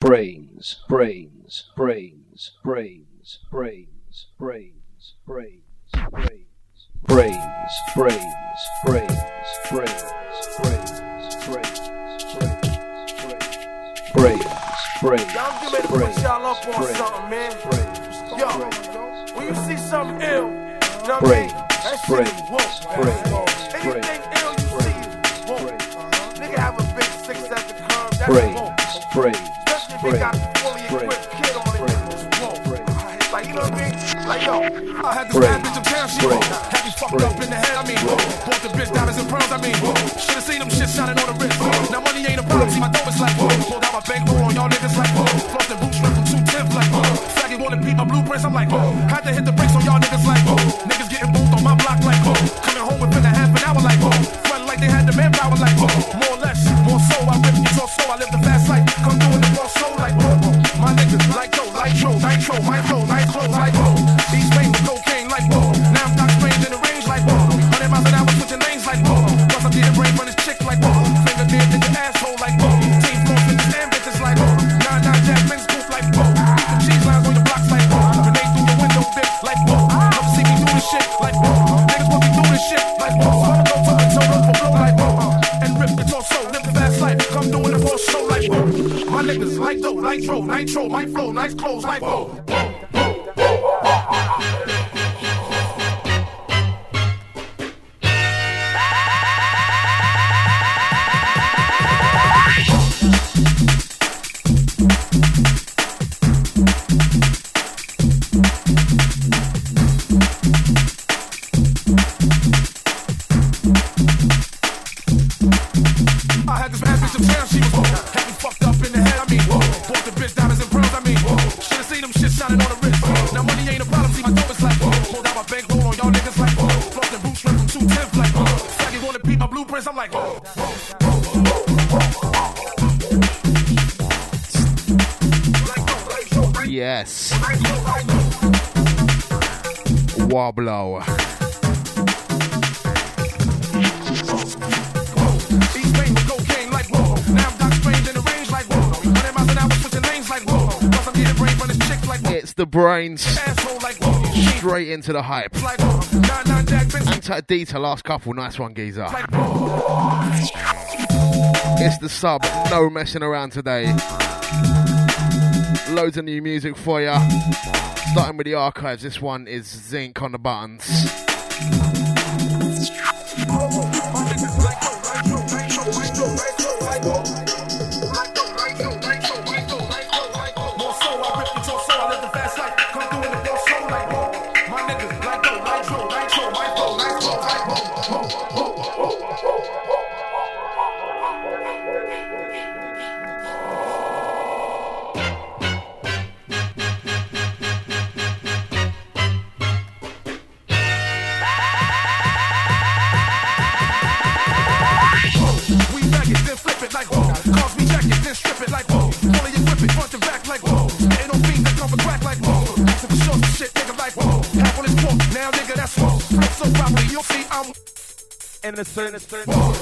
brains, brains, brains, brains, brains, brains, brains, brains, brains, brains, brains, brains, brains, brains, brains, brains, brains. Y'all get ready to put y'all up on something, man. Yo, when you see something ill, you know what I mean? That shit is woke. Anything ill you see is woke. Nigga have a big six at the curb, that's woke. brains, Especially if they got a fully equipped kid on it. Like, you know what I mean? Like, yo, I had this bad bitch in town, she. Had me fucked up in the head, I mean, bought the bitch diamonds and pearls, I mean, should've seen them shit shining on the wrist. Now money ain't a problem, see my dope is like, pulled out my bankroll on y'all niggas like, flossed the boots straight from two tenth like, faggot wanna beat my blueprints, I'm like, had to hit the brakes on y'all niggas like, niggas getting booed on my block like, coming home within a half an hour like, front like they had the manpower like, more into the hype. Like, D Anti Dita, last couple. Nice one, geezer. It's the sub. No messing around today. Loads of new music for ya. Starting with the archives. This one is Zinc on the buttons. Innocent, innocent.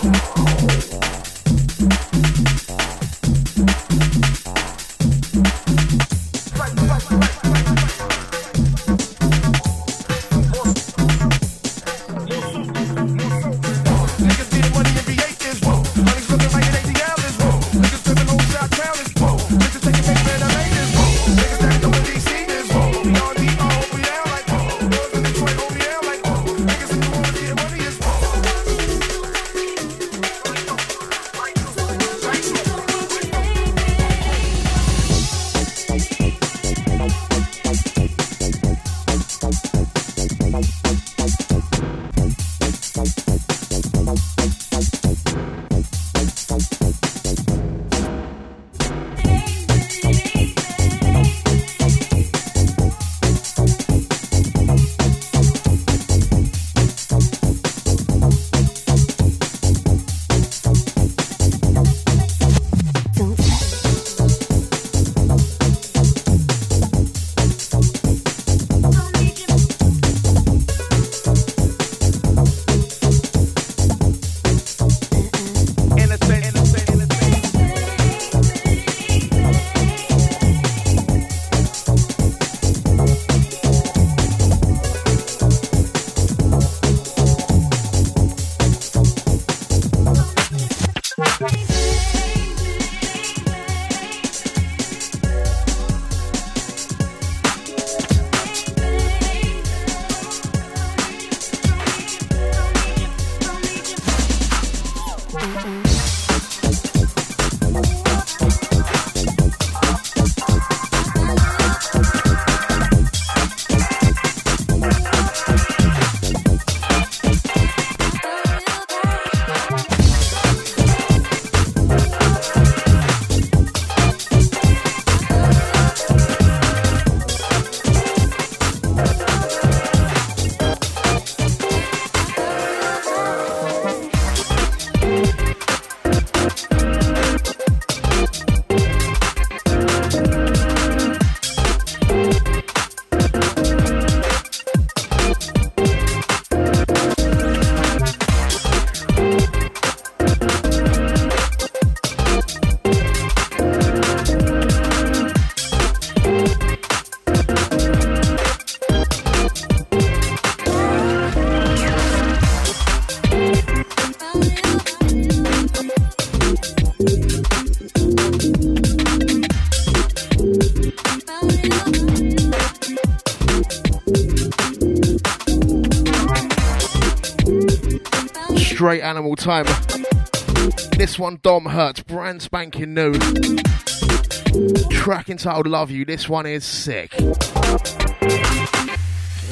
Straight animal time. This one, Dom Hurts, brand spanking new. Track entitled Love You. This one is sick.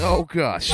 Oh gosh.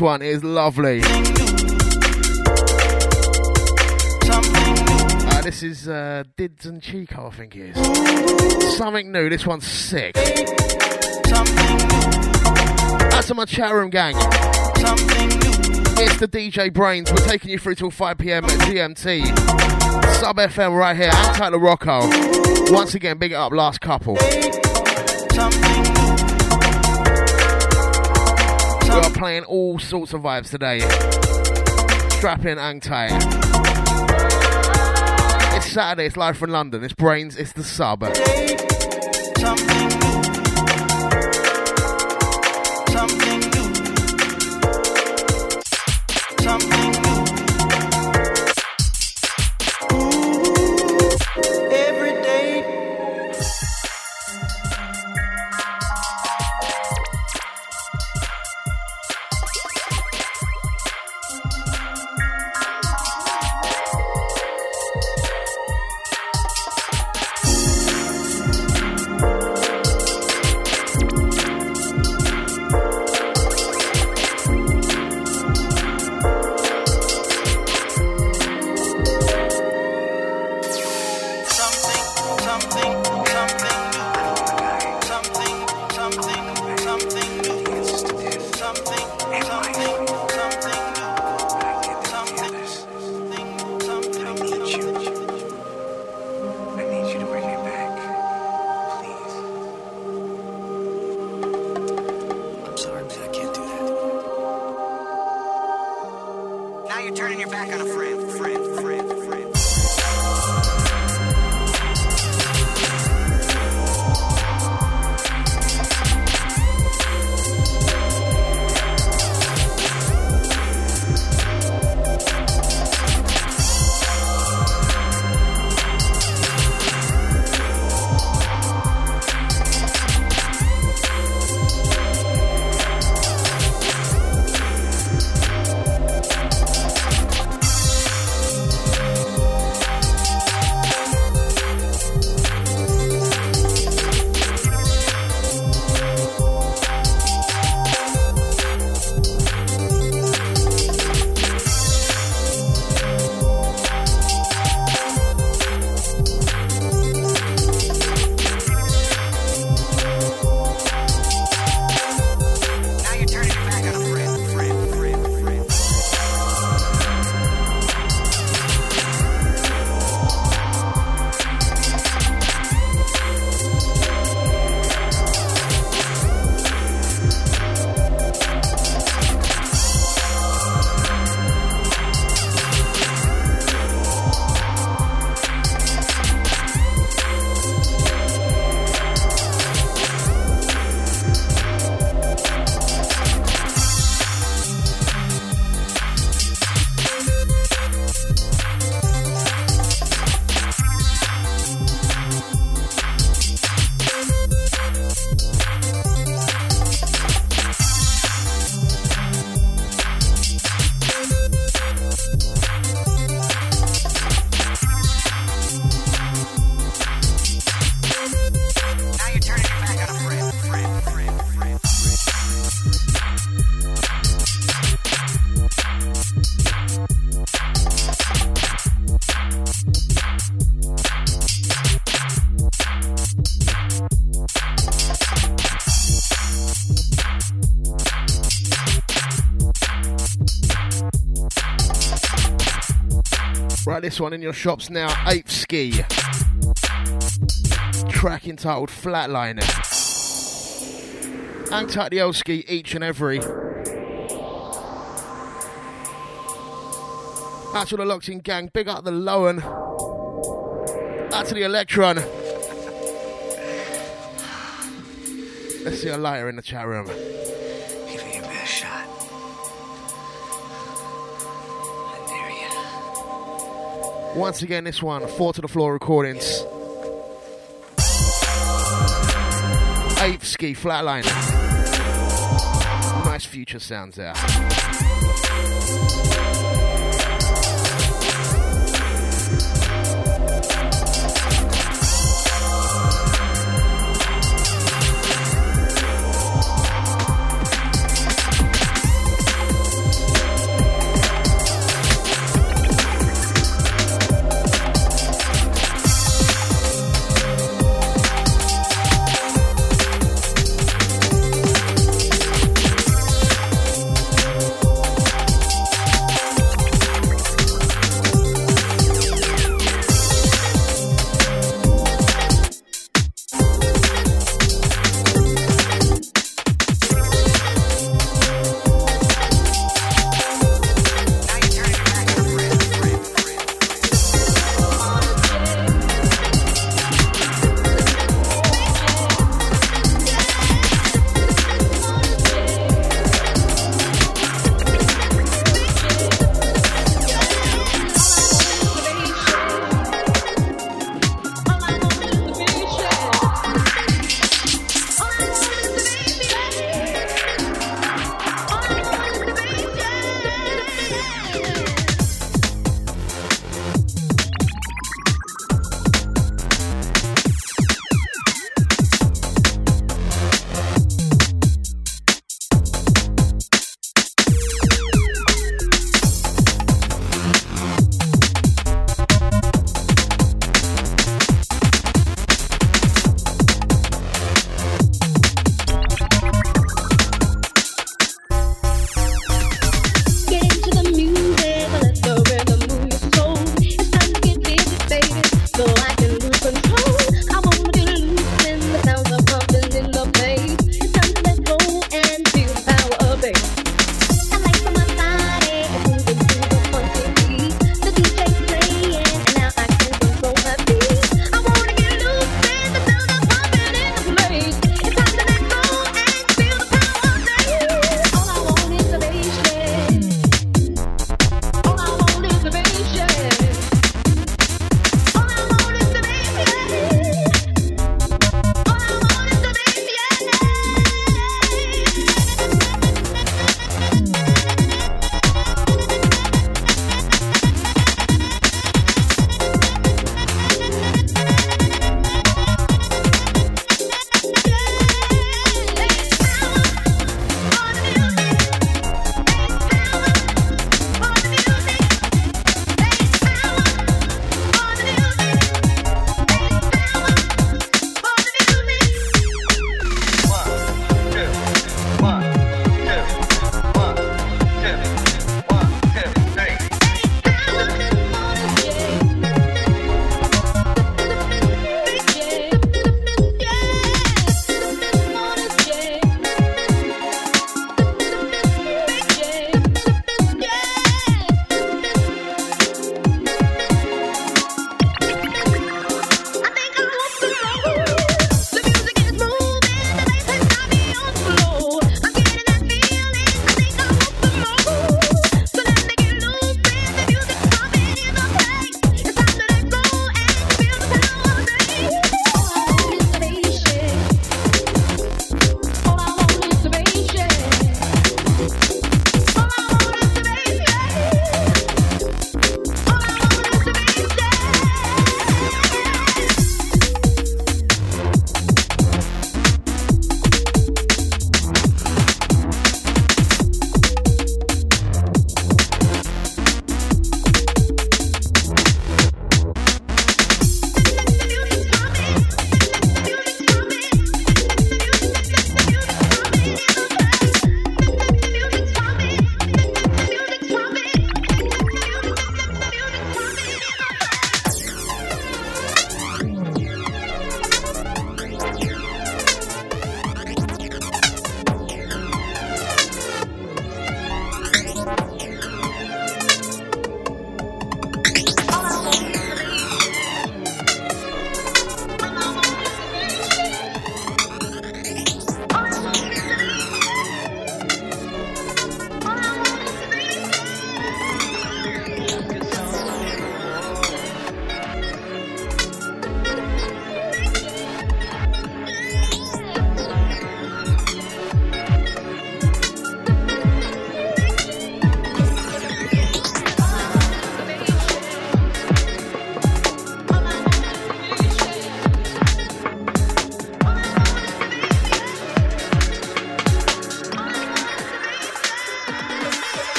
This one is lovely. Uh, this is uh, Dids and Chico, I think it is. Something new. This one's sick. That's to my chat room gang. It's the DJ Brainz. We're taking you through till 5 p.m. at GMT. Sub FM right here. I'm Tyler Rocco. Once again, big it up, last couple. We are playing all sorts of vibes today. Strap in and tight. It's Saturday, it's live from London. It's Brainz, it's the sub. This one in your shops now. Ape Ski. Track entitled Flatliner. And tight the old ski each and every. Out to the locked in gang. Big up the Lowen. Out to the Electron. Let's see a lighter in the chat room. Once again, this one, Four to the Floor Recordings. Ape Ski Flatliner. Nice future sounds there.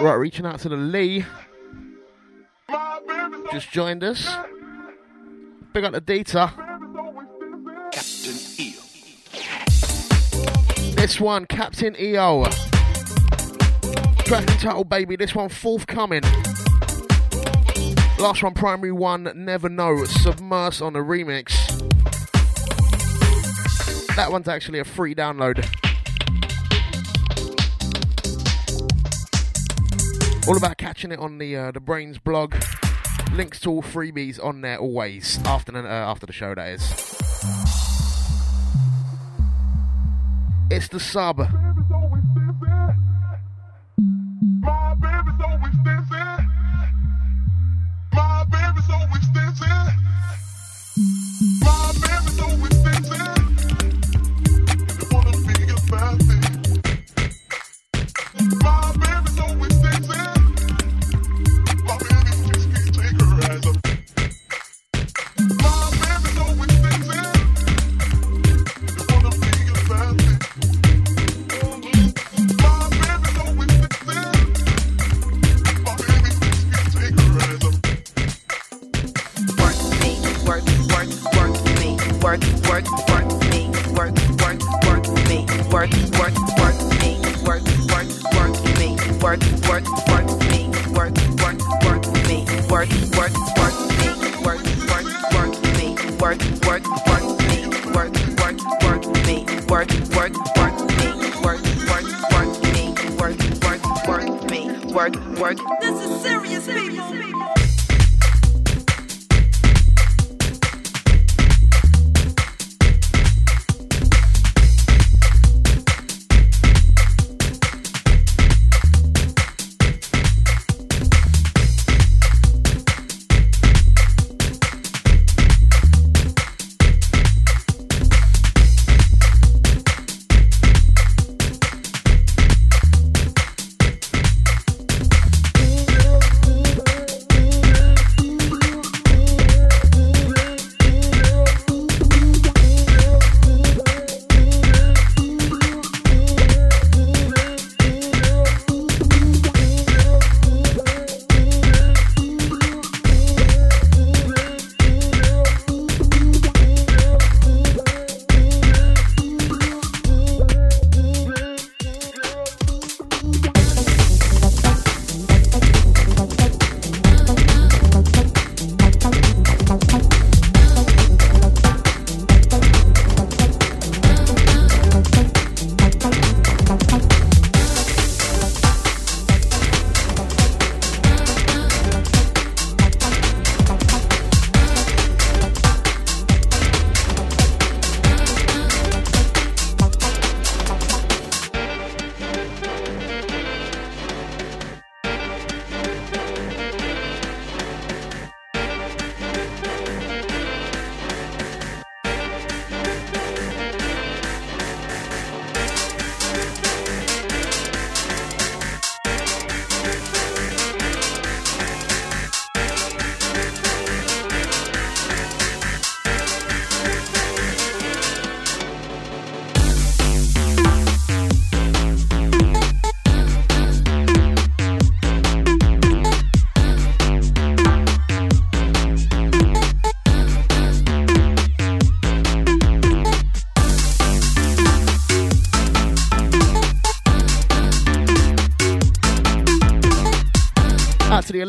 Reaching out to the Lee. Just joined us. Big up the data. Captain EO. This one, Captain EO. Track title, baby. This one, forthcoming. Last one, primary one, never know. Submerse on the remix. That one's actually a free download. All about catching it on the uh, the Brainz blog. Links to all freebies on there always after the, uh, after the show. That is. It's the sub.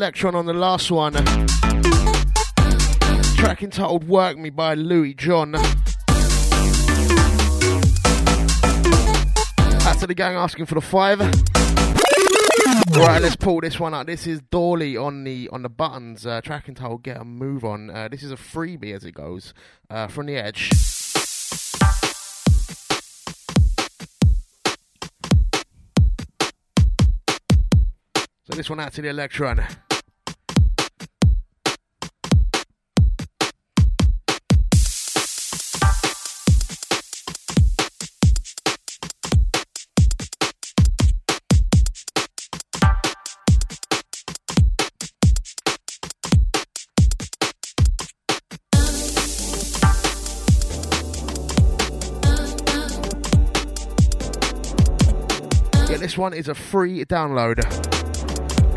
Electron on the last one. Track entitled Work Me by Louis John. Out to the gang asking for the five. Right, let's pull this one up. This is Dawley on the on the buttons. Uh, track entitled "Get a Move On." Uh, this is a freebie as it goes uh, from the edge. So this one out to the Electron. One is a free download.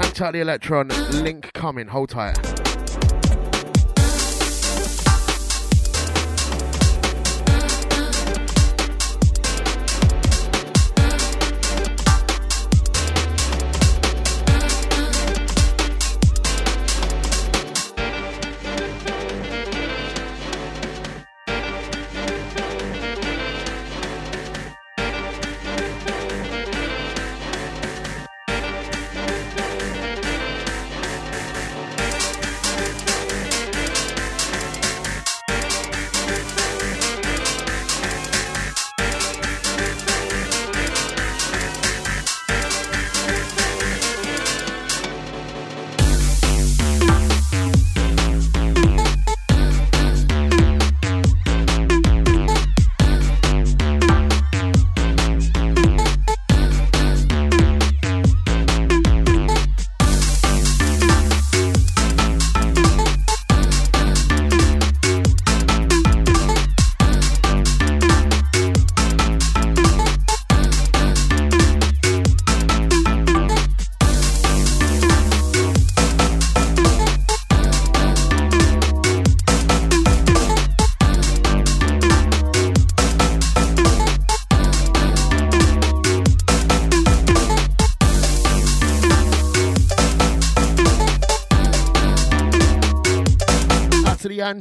Anti the Electron, link coming, hold tight.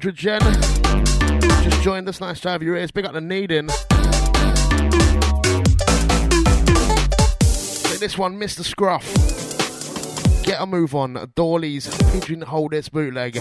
Androgen. Just joined us. Nice to have you ears. Big up the needing. this one, Mr. Scruff. Get a move on. Dawley's pigeonhole this bootleg.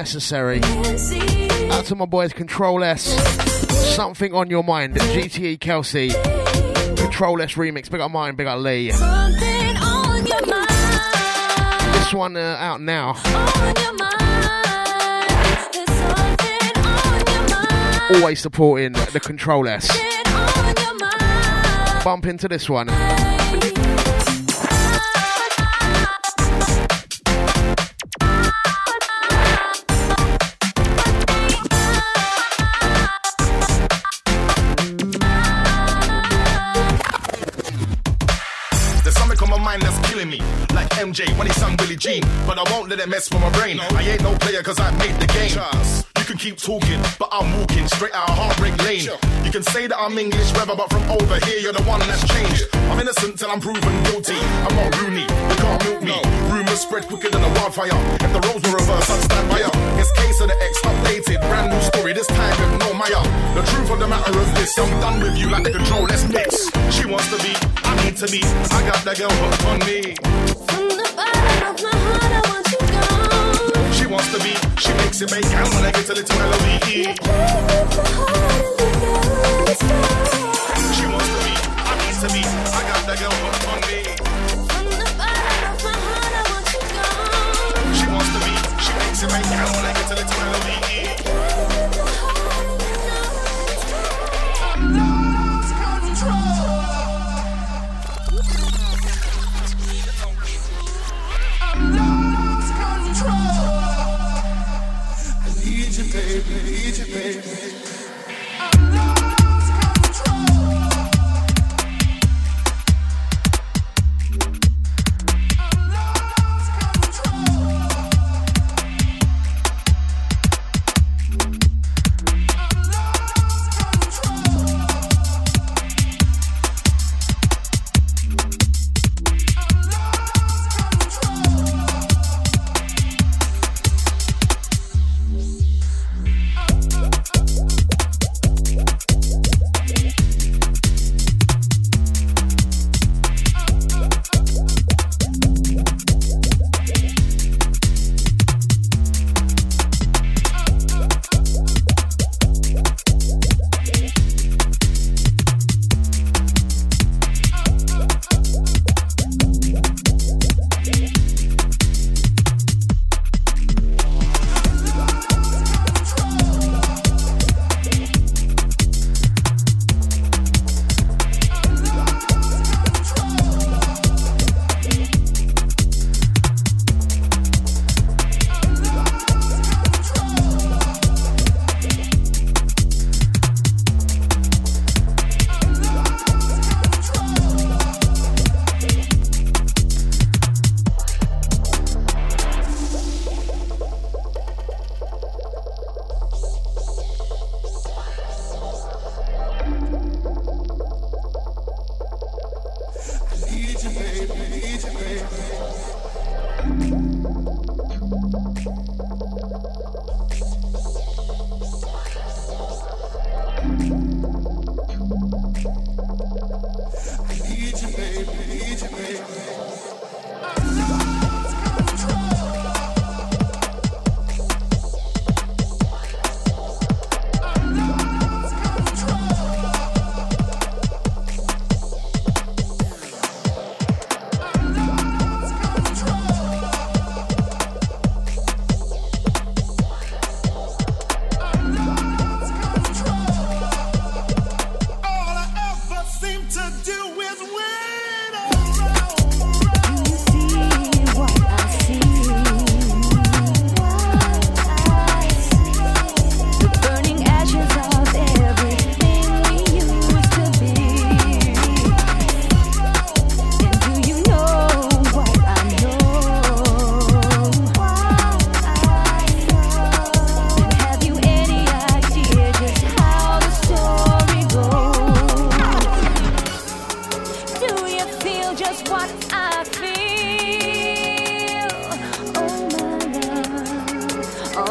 Necessary. Out to my boys, Control S. Something on your mind. GTE Kelsey. Control S remix. Big up mine, big up Lee. This one uh, out now. Always supporting the Control S. Bump into this one. He sung Billie Jean. But I won't let it mess with my brain. I ain't no player cause I made the game. You can keep talking, but I'm walking straight out of Heartbreak Lane. You can say that I'm English rapper, but from over here, you're the one that's changed. I'm innocent till I'm proven guilty. I'm not Rooney, you can't milk me. Rumors spread quicker than a wildfire. If the roles were reversed, I'd stand by her. It's case of the X updated, brand new story, this time with no Maya. The truth of the matter is this, I'm done with you like the control, let's mix. She wants to be, I need to be, I got that girl hooked on me. Wants to be, she makes it make out when I get a little L-O-V-E. She wants to be, I need to be, I got that girl hooked on me. She wants to be, she makes it make out when I get a little. baby, eat it, baby.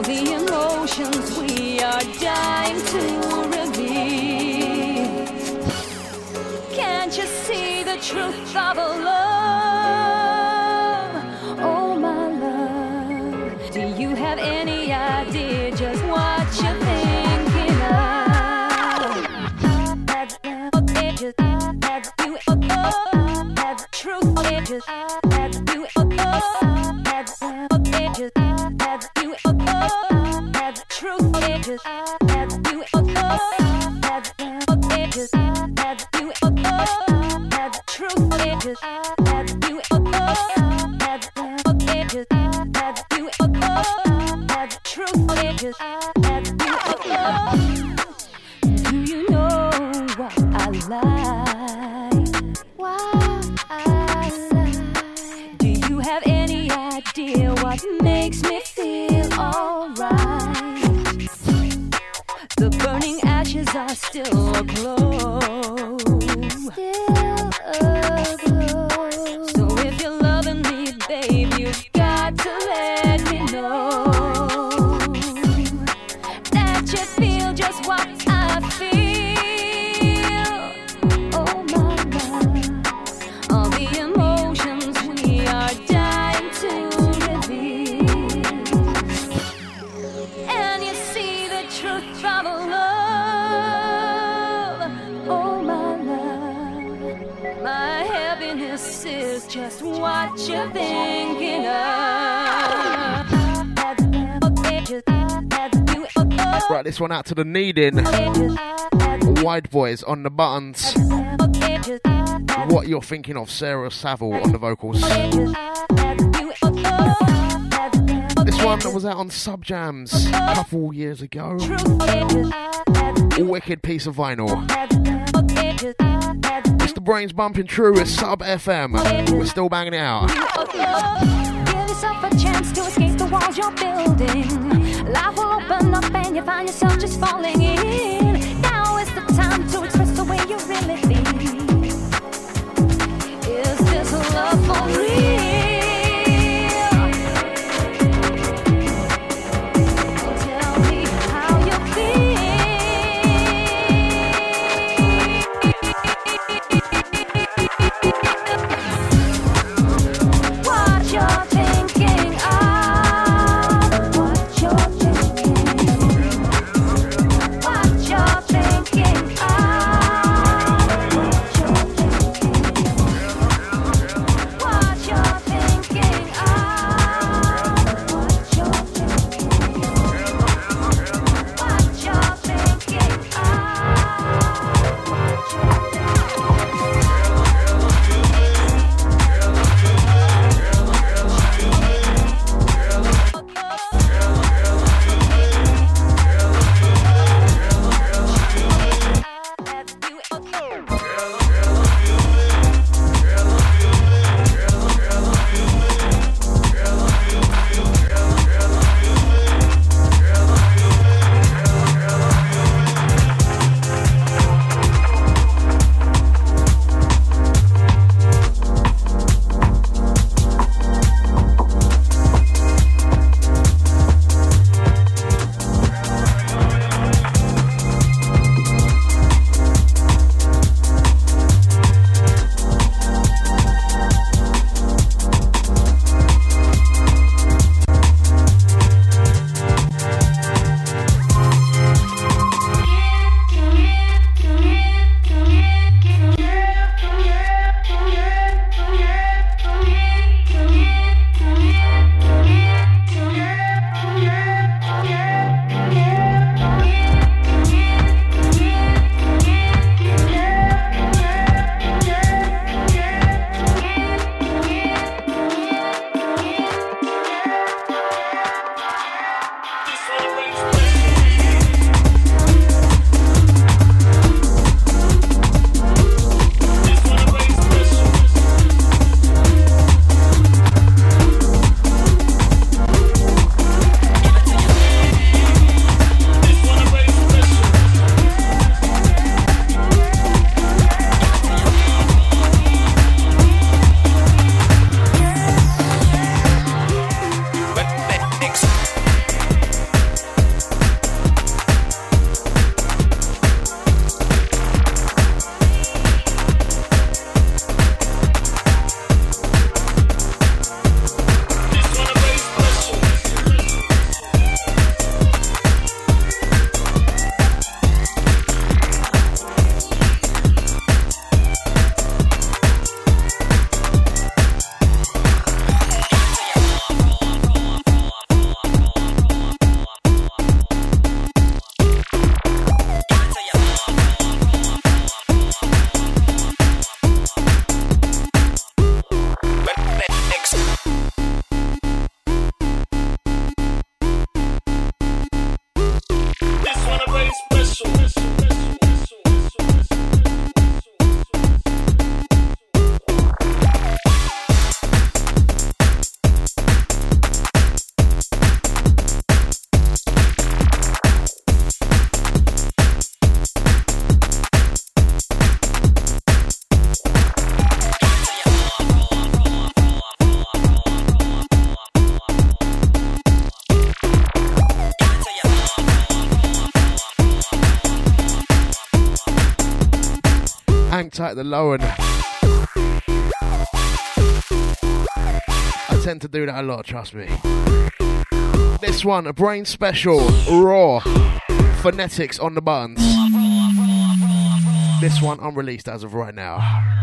the emotions we are dying to reveal. Can't you see the truth of to the needing. Wide boys on the buttons. What you're thinking of, Sarah Saville on the vocals. This one that was out on Sub Jams a couple years ago. Wicked piece of vinyl. It's the Brainz bumping true. It's Sub FM. We're still banging it out. Give yourself a chance to escape the walls you're building. Life will open up and you find yourself just falling in. Now is the time to express the way you really feel. Tight the low one. I tend to do that a lot, trust me. This one, a brain special, raw, phonetics on the buttons. This one unreleased as of right now.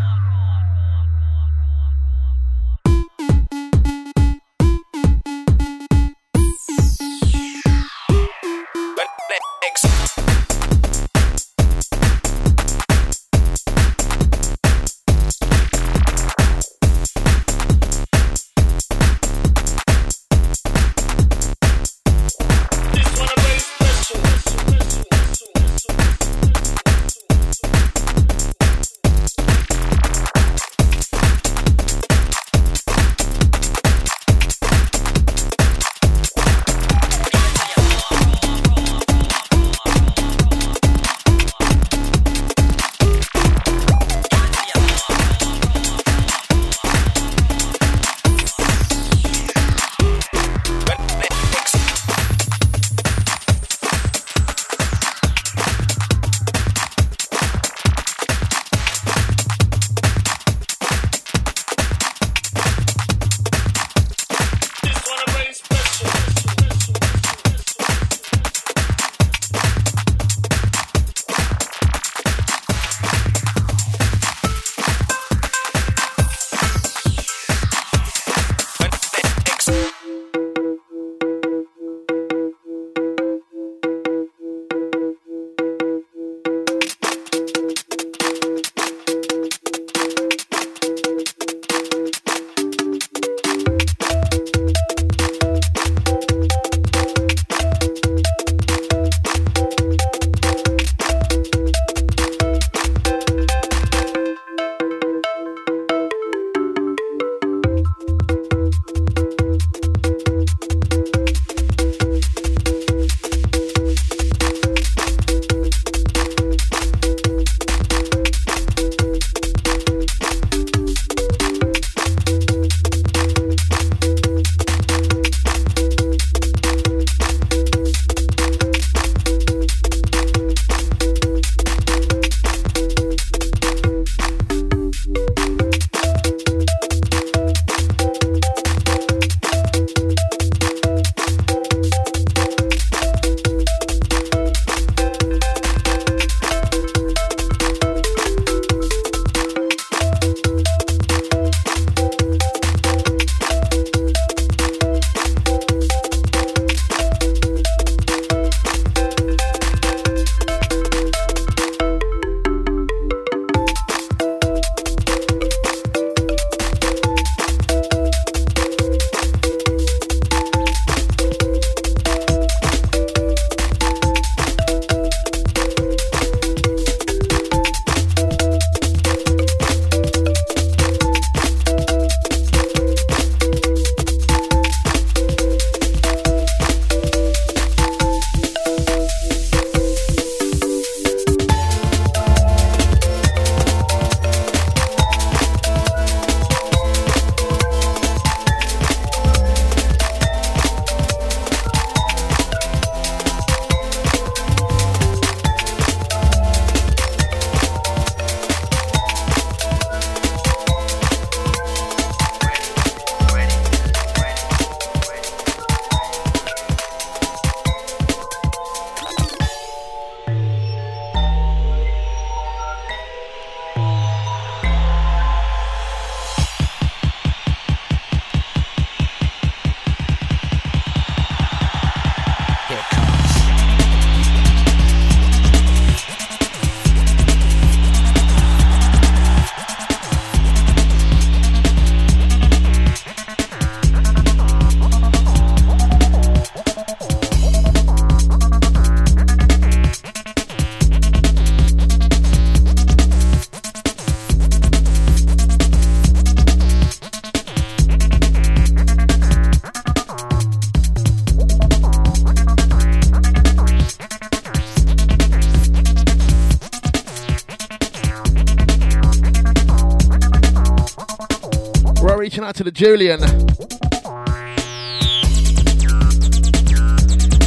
reaching out to the Julian.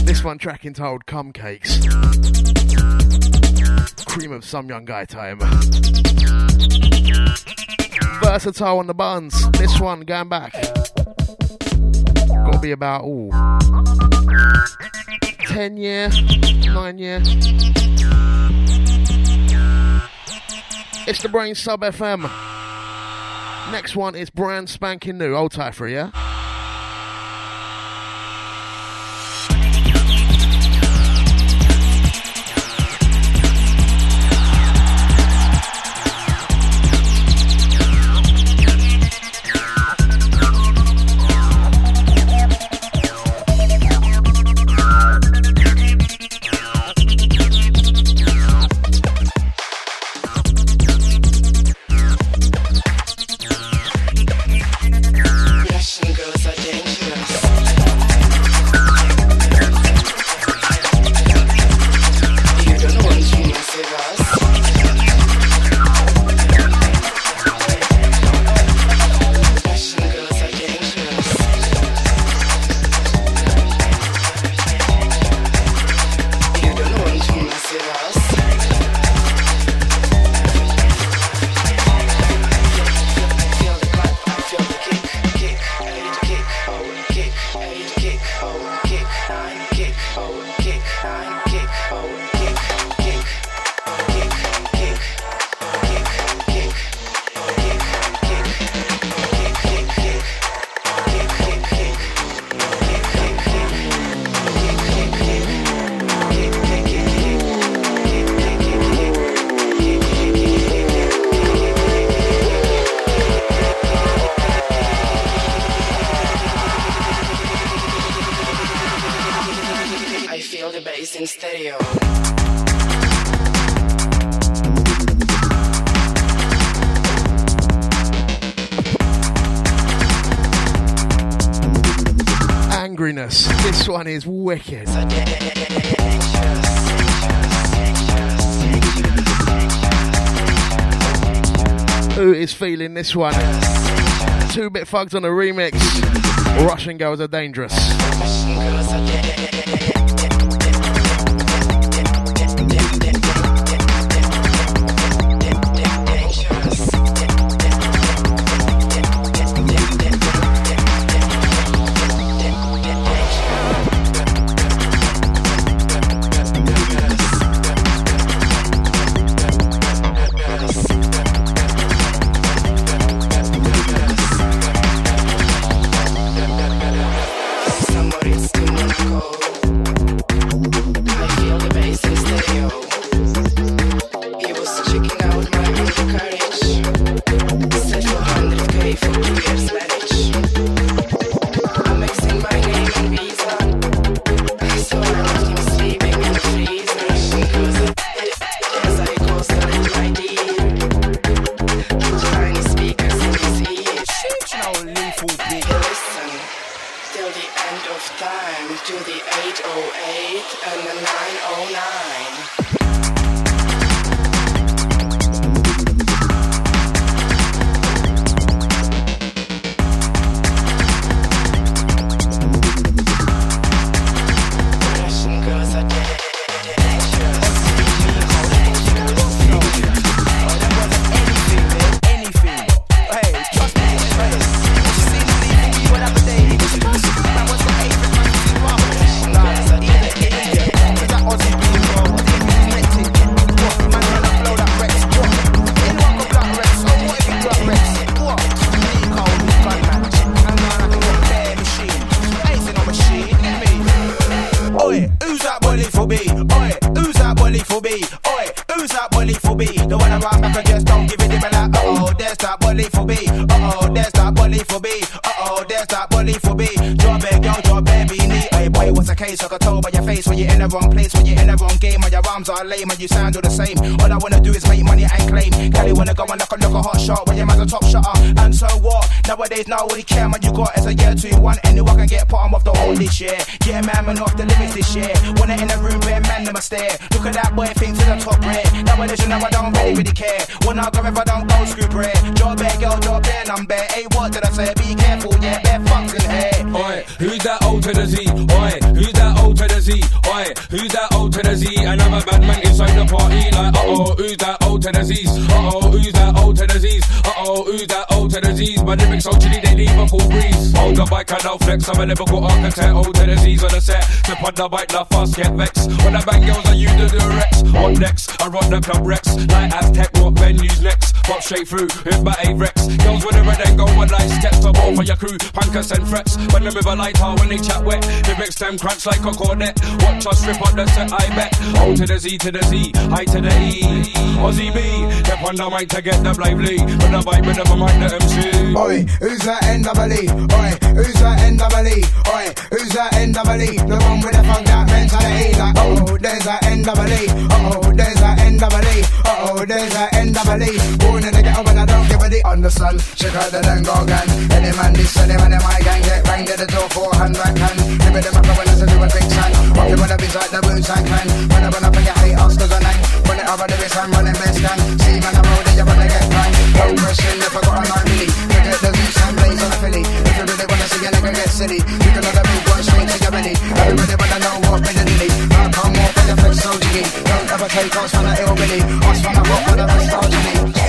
This one tracking told cum cakes. Cream of some young guy time. Versatile on the buns. This one going back. Gotta be about ooh. 10 year, 9 year. It's the Brain Sub FM. Next one is brand spanking new, old Taffer, yeah? in this one. Two bit thugs on a remix. Russian girls are dangerous. 808 and the 909. you sound all the same. All I wanna do is make money and claim. Kelly wanna go and look, look a hot shot when your man's a top shotter. And so what? Nowadays, nobody care, man. You got as a year to one. Anyone can get bottom of the hole this year. Yeah, man, man, off the limits this year. Wanna in a room where man never stare. Look at that boy, think to the top red. Nowadays, you know I don't really, really care. Wanna go if I don't go, screw bread. Job bear, girl, job bear, bad. Hey, what did I say? Be careful, yeah, bare fucking hair. Oi. Who's that old to the Z? Oi, who's that old to the Z? Oi, who's that old to the Z? Another bad man inside the party, like, uh oh, who's that old to the Z's? Uh oh, who's that old to the Z's? Uh oh, who's that old to the Z's? My lyrics so chilly, they leave a cool breeze. Hold the bike and I'll flex, I'm a lyrical architect, old to the Z's on the set. Tip on the bike, the fast, get vexed. When I bang girls, I use the directs. On next, I run the club Rex, like Aztec, what venues next? Pop straight through, hit my A Rex. Girls with the red and go, one night steps, top all for your crew, punkers and threats. When the river like light out, when they chat wet, lyrics them crunch like a cornet. Watch us strip on the set, I bet. O to the Z to the Z, I to the E. Ozzy B, step on the mic to get the lively. With the vibe, with the mind, the MC. Oi, who's that NWE? Oi, who's that NWE? Oi, who's that NWE? The one with the fuck that mentality. Like, oh, there's that NWE. Oh, there's that NWE. Oh, there's that NWE. Born in the ghetto, but I don't give a D. Understand? Check out the then gang. Any man this, any man in my gang. Get banged at the door for hand right hand. Give it them up when I say do a big sign. Walking with a biz like the boots and clan. When I run up and get hate Oscars and nine. When it over the base, I'm running best gang. See man, I'm rolling, you wanna get bang. No question if I got a nine milli. Forget the loose and blaze on the filly. If you really wanna see a nigga get silly, you can have a big one straight to your belly. Everybody wanna know what been the dilly. I come off with the flex so jiggy. Don't ever take us from a ill billy. Us from a rock with a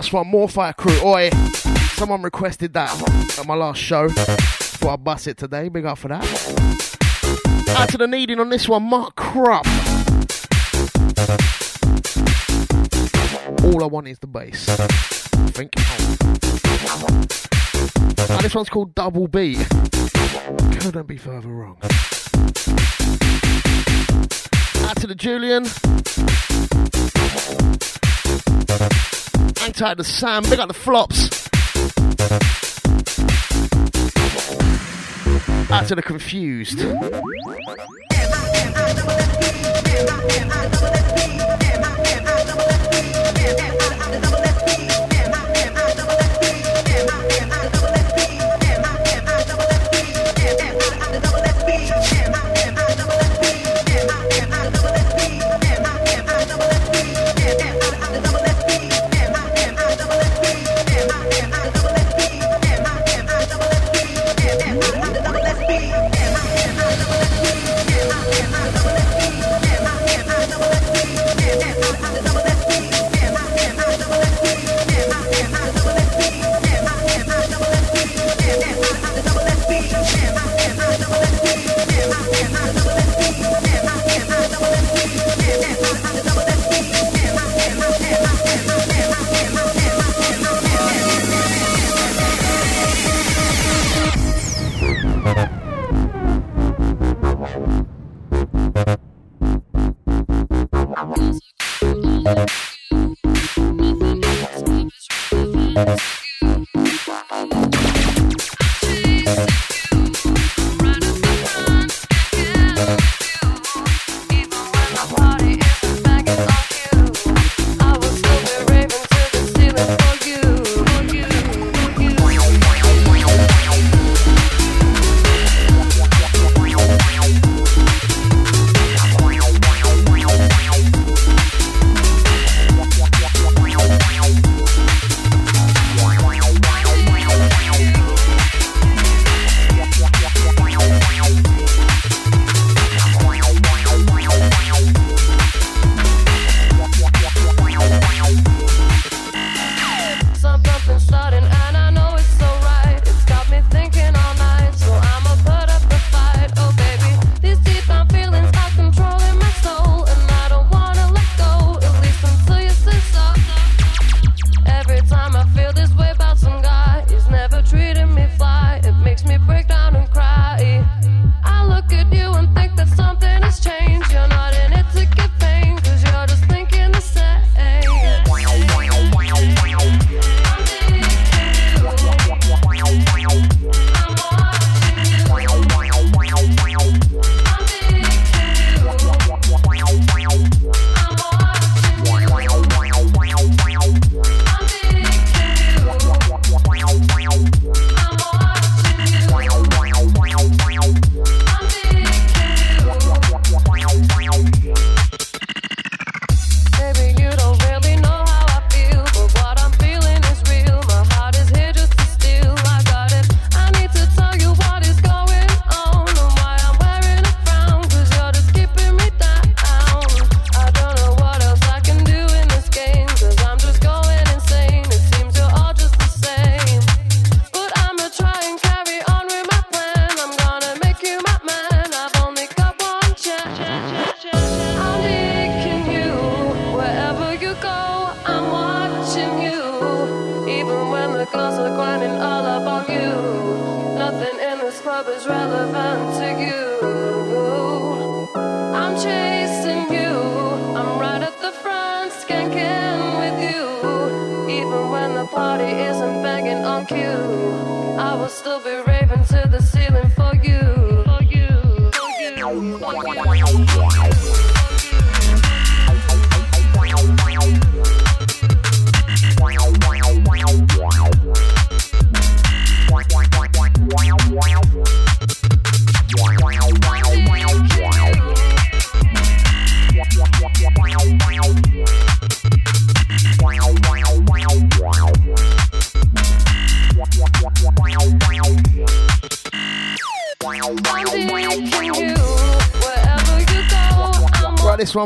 last one, more Fire Crew. Oi, someone requested that at my last show. Thought I'd bust it today. Big up for that. Out to the needing on this one, Mark Krupp. All I want is the bass. I think. And this one's called Double B. Couldn't be further wrong. Out to the Julian. Hang tight to Sam. Big up the flops. Out to the confused.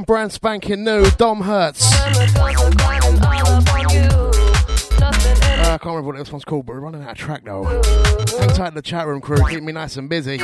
Brand spanking new. Dom Hurts. Uh, I can't remember what this one's called, but we're running out of track though. Hang tight to the chat room crew, keep me nice and busy.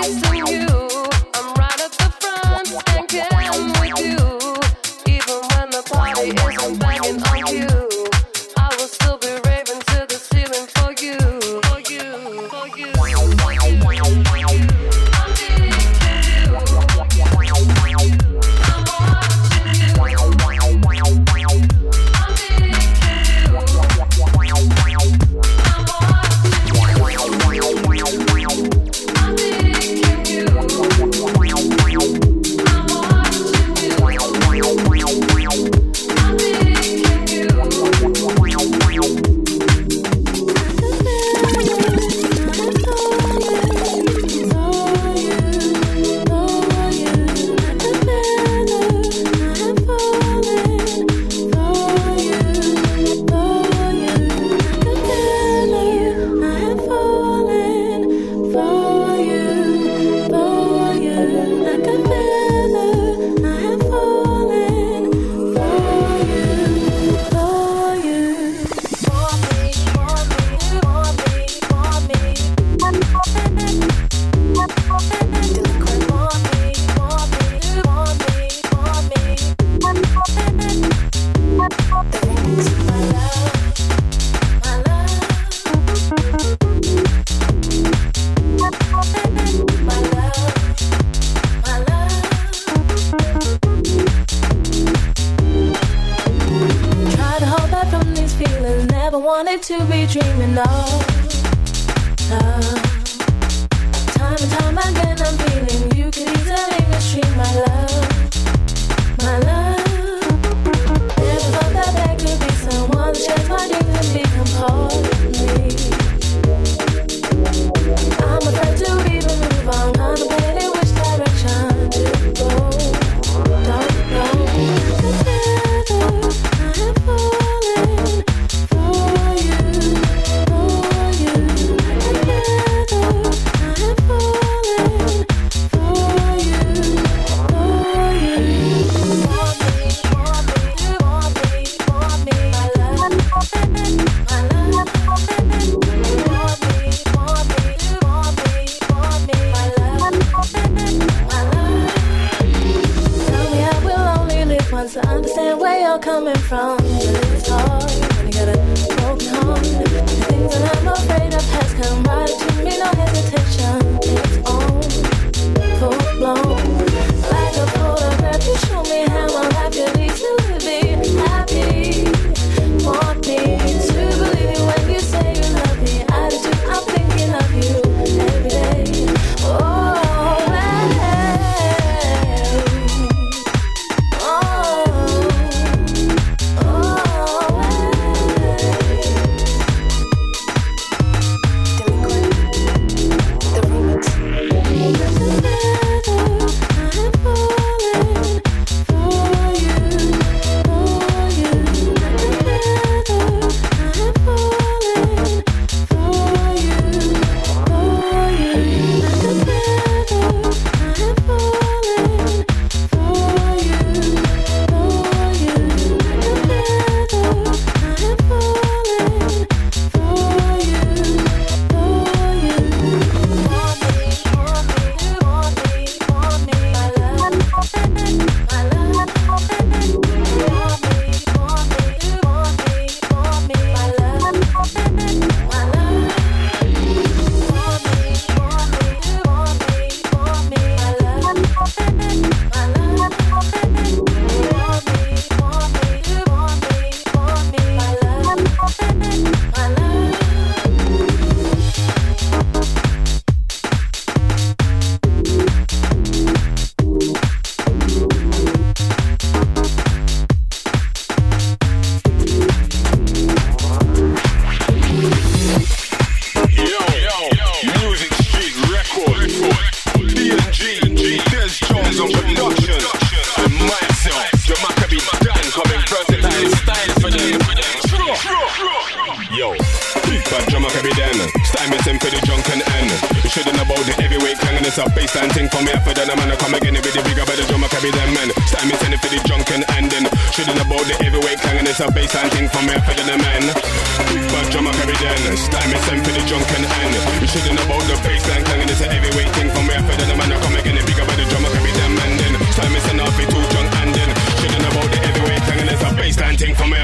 to be dreaming of.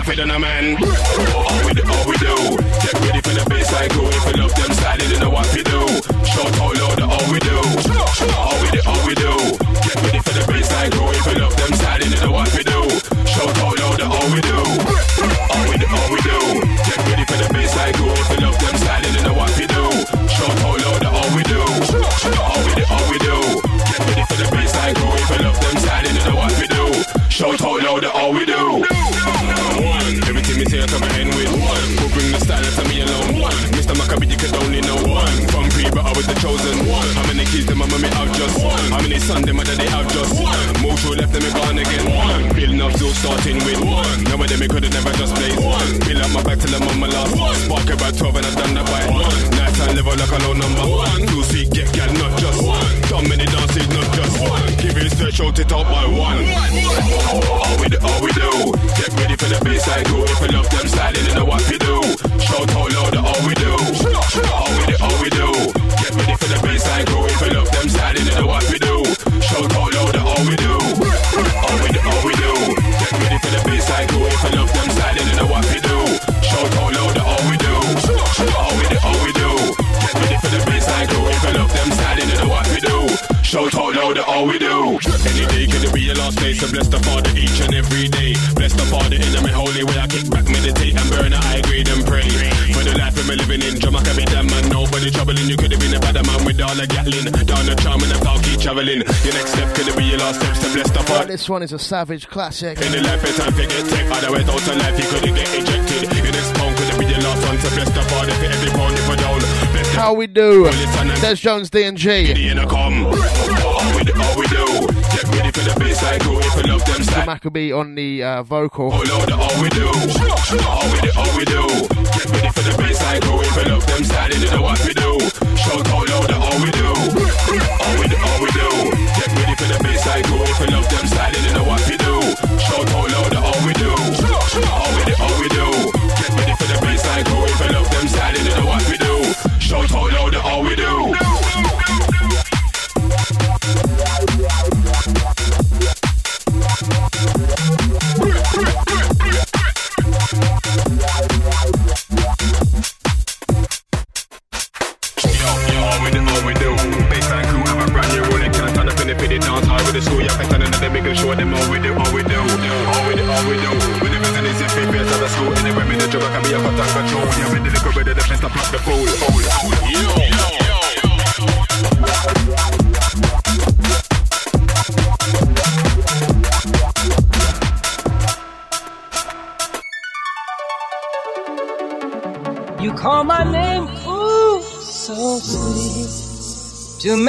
I feel that the man. All we do, all we do. Get ready for the baseline go. If you love them style, you Spark about 12 and I done that by one. Night time level like a low number one. Two seat get gal not just one. Dumb many dances not just one. Give it stretch out it out by one. All we do, all we do. Get ready for the baseline go. If you love them style, you know what we do. Shout out loud, all we Any day could it be your last day to bless the Father each and every day. Bless the Father in my holy way. I kick back, meditate and burn a high grade and pray. For the life living in, Jamaica be damn man. Nobody troubling. You could have been a bad man with all the gatling. Down the charm and the foul keep traveling. Your next step could it be your last steps to bless the Father. this one is a savage classic. In the life, it's time to get take. Otherwise, out of life, you couldn't get ejected. Your next pound could it be your last one to bless the Father for every pound you put down. How we do? Des Jones, D and G. All we do, all we do. Get ready for the baseline go. If you love them style. Maccabee on the uh, vocal. Oh Lord, all we do. All we do, all we do. Get ready for the baseline go. If you love them style, you know what we do. Shout out loud, all we do. All we do, all we do.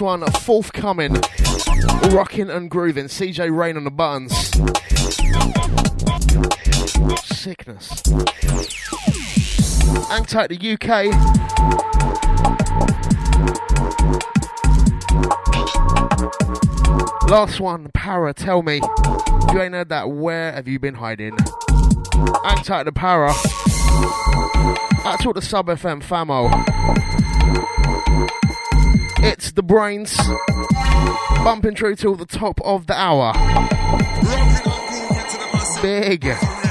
One, forthcoming, rocking and grooving. CJ Rain on the buttons. Sickness. Hang the UK. Last one, Para, tell me. If you ain't heard that, where have you been hiding? Hang the Para. That's talk the Sub FM famo. The Brainz. Bumping through till the top of the hour. Big.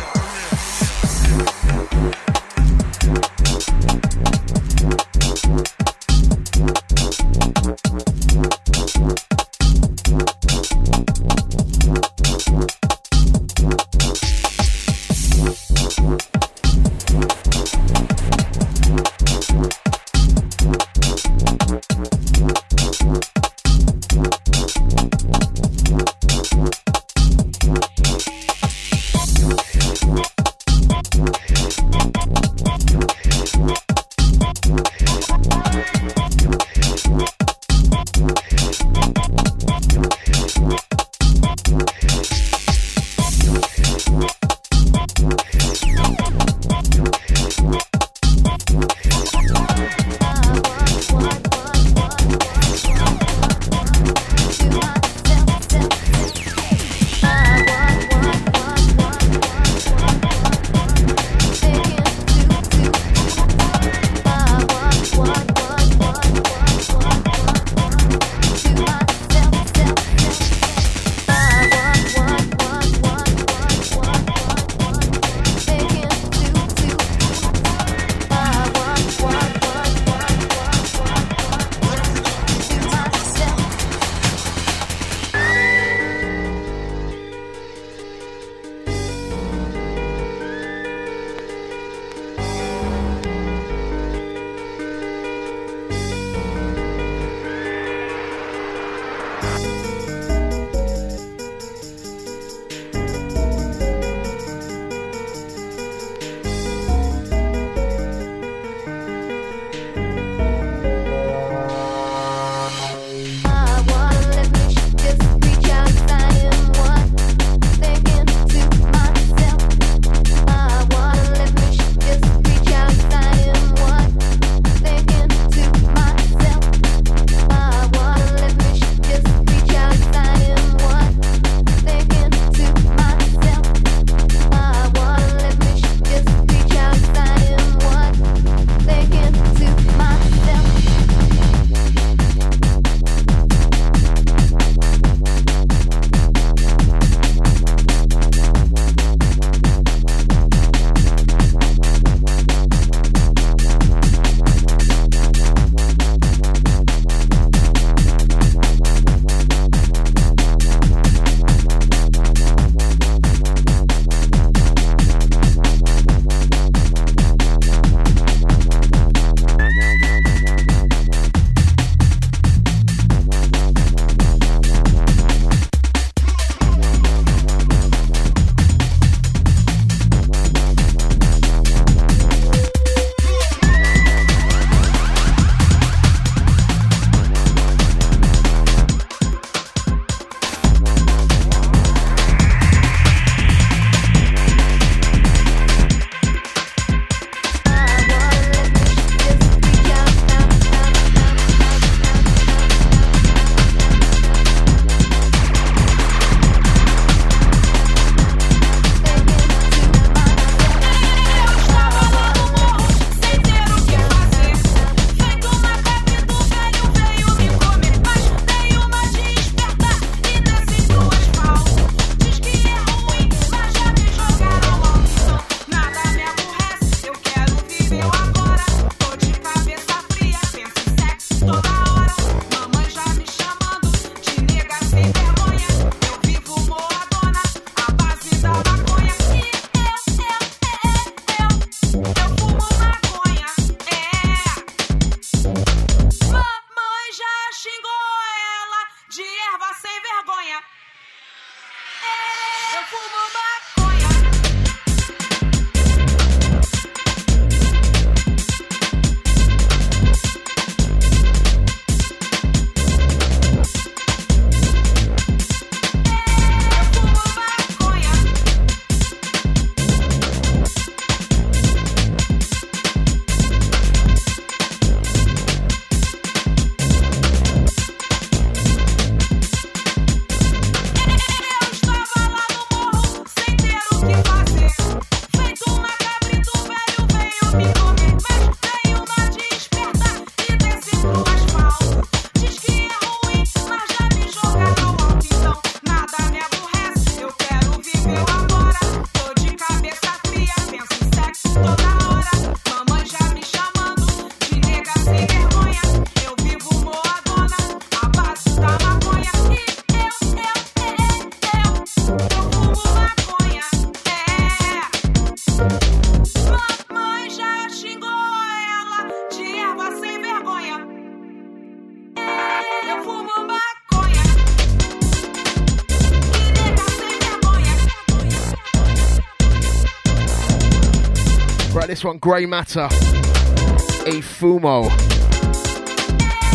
One, Grey Matter. A Fumo.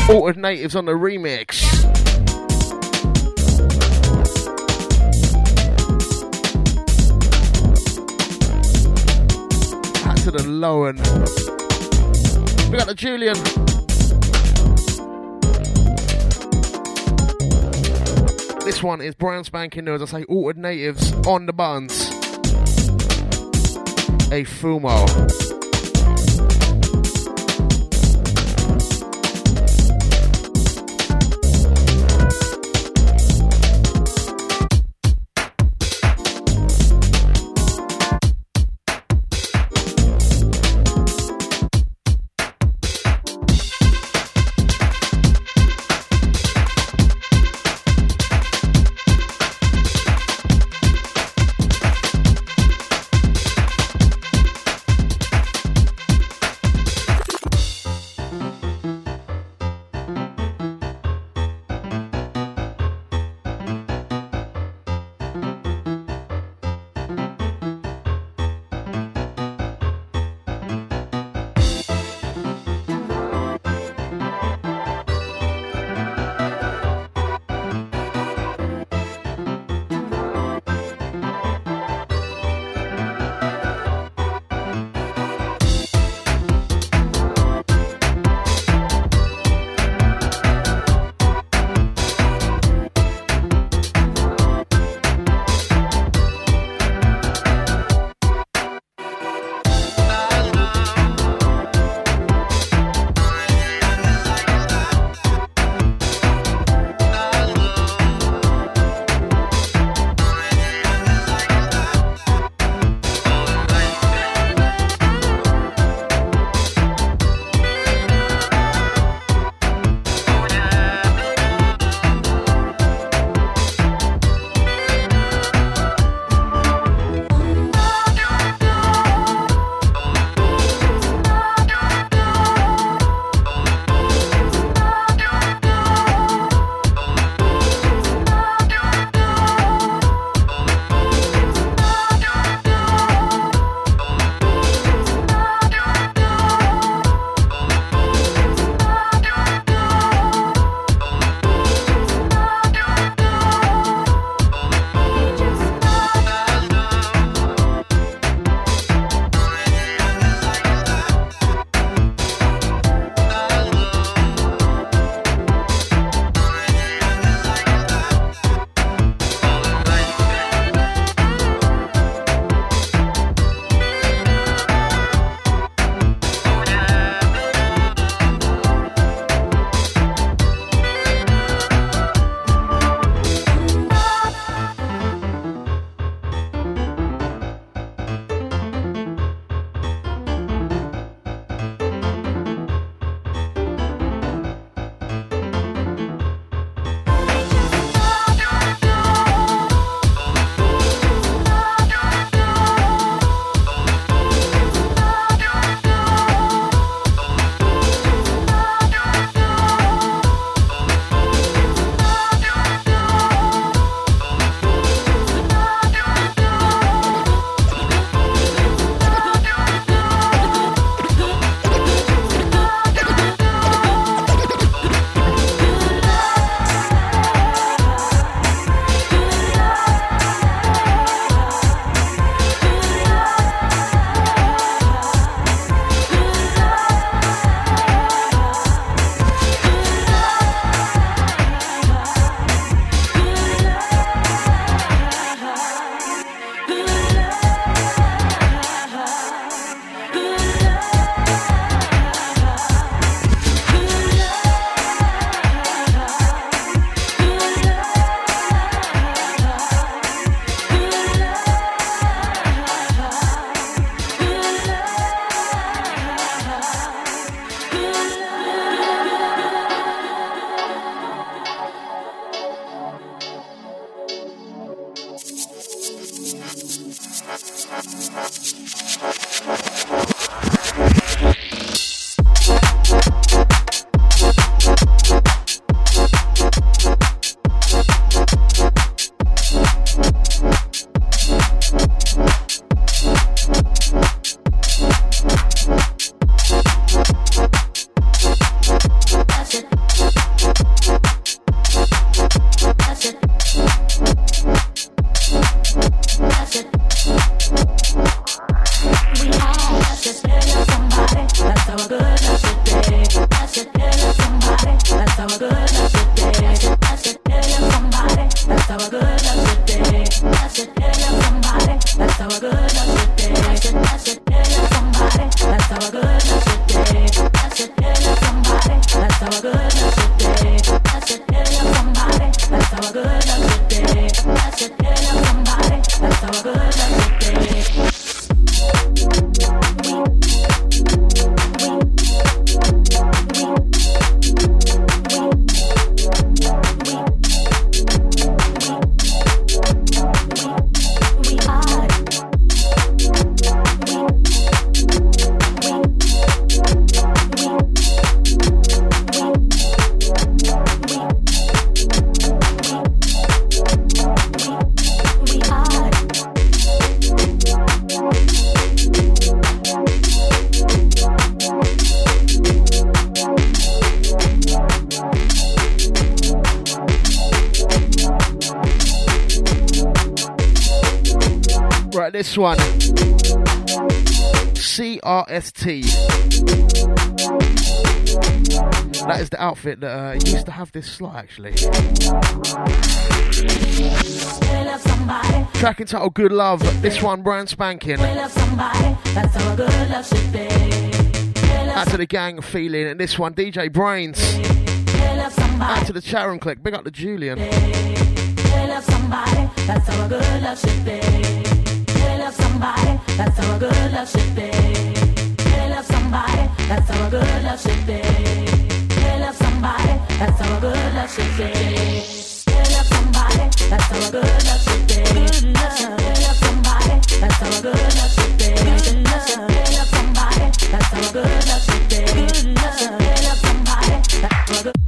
Altered Natives on the remix. Back to the low end. We got the Julian. This one is brown spanking new, as I say, altered natives on the buns. A Fumo. This one. CRST. That is the outfit that uh, used to have this slot actually. Track entitled Good Love. This one brand spanking. Out to the gang feeling, and this one DJ Brainz. Out to the Charon Click. Big up to Julian. That's how a good love should be love somebody, that's how a good love should be. Love somebody, that's how a good love should be. Love somebody, that's how a good love should be. Love somebody, that's how a good love should be. Love somebody, that's how a good love should be. Good love. Love somebody, that's how a good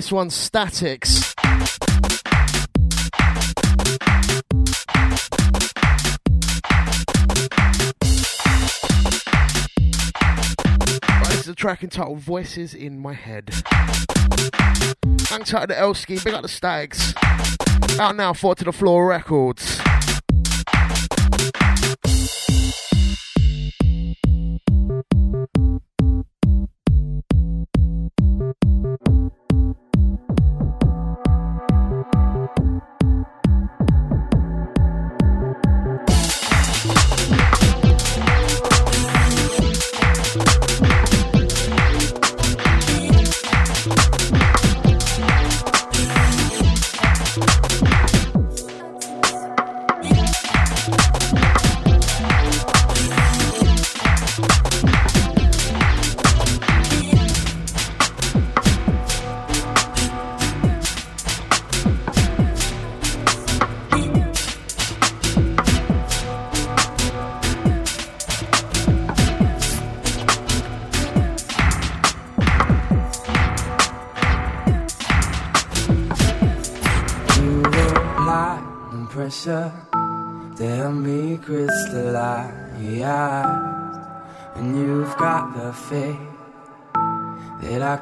this one's Statics. Track entitled Voices in My Head. Hang tight to the Elski, big up the Stags. Out now, Four to the Floor Records.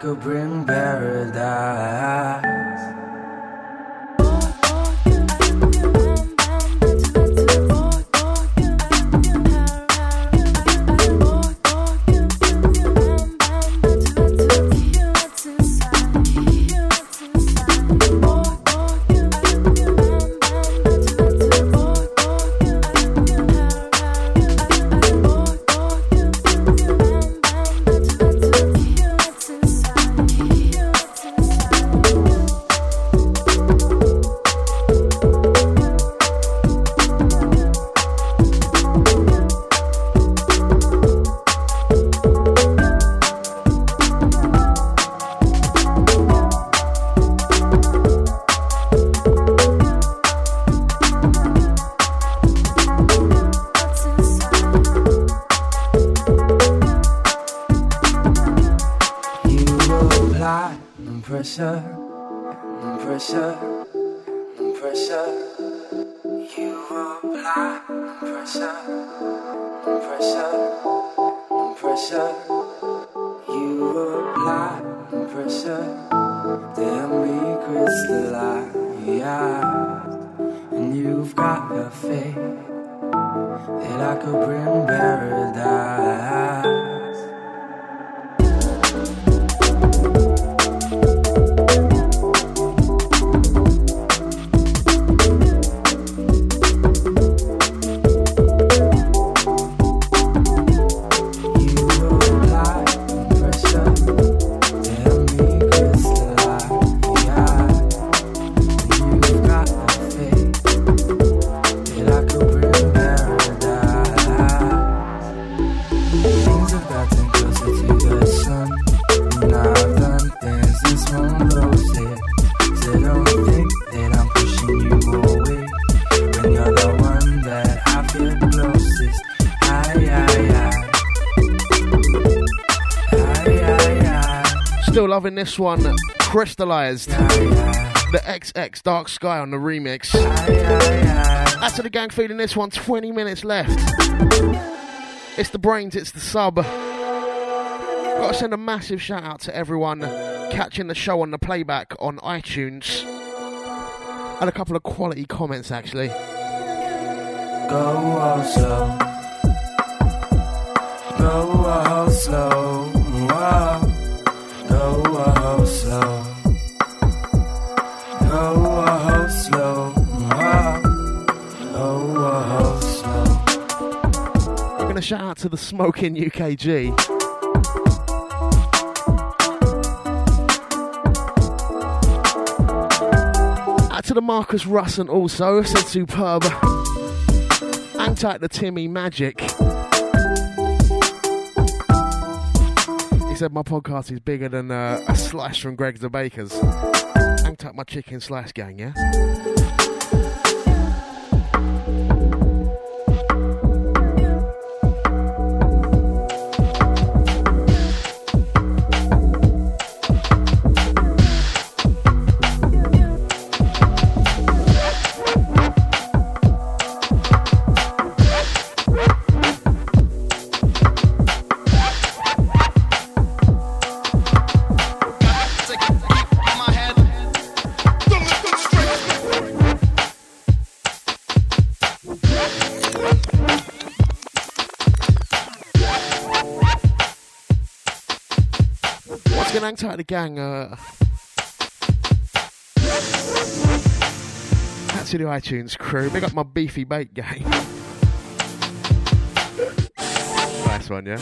That I could this one, Crystallized. The XX Dark Sky on the remix. After the gang feeling this one, 20 minutes left. It's the Brainz, it's the sub. Gotta send a massive shout out to everyone catching the show on the playback on iTunes. And a couple of quality comments actually. Go oh slow. Go slow. Shout out to the smoking UKG. Out to the Marcus Russon also, said superb. Tight to Timmy Magic. He said my podcast is bigger than uh, a slice from Greggs the Baker's. Hang tight my chicken slice gang, yeah? Hang tight, the gang. Uh, out to the iTunes crew. Big up my beefy bait gang. nice one, yeah.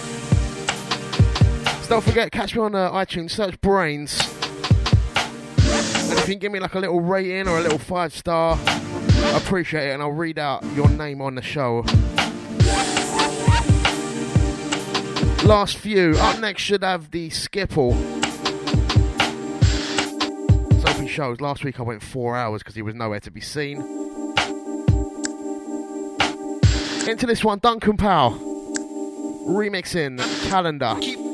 So don't forget, catch me on uh, iTunes. Search Brainz. And if you can give me like a little rating or a little five star, I appreciate it, and I'll read out your name on the show. Last few. Up next should have the Skipple. Shows. Last week I went four hours because he was nowhere to be seen. Into this one, Duncan Powell. Remixing Calendar. Keep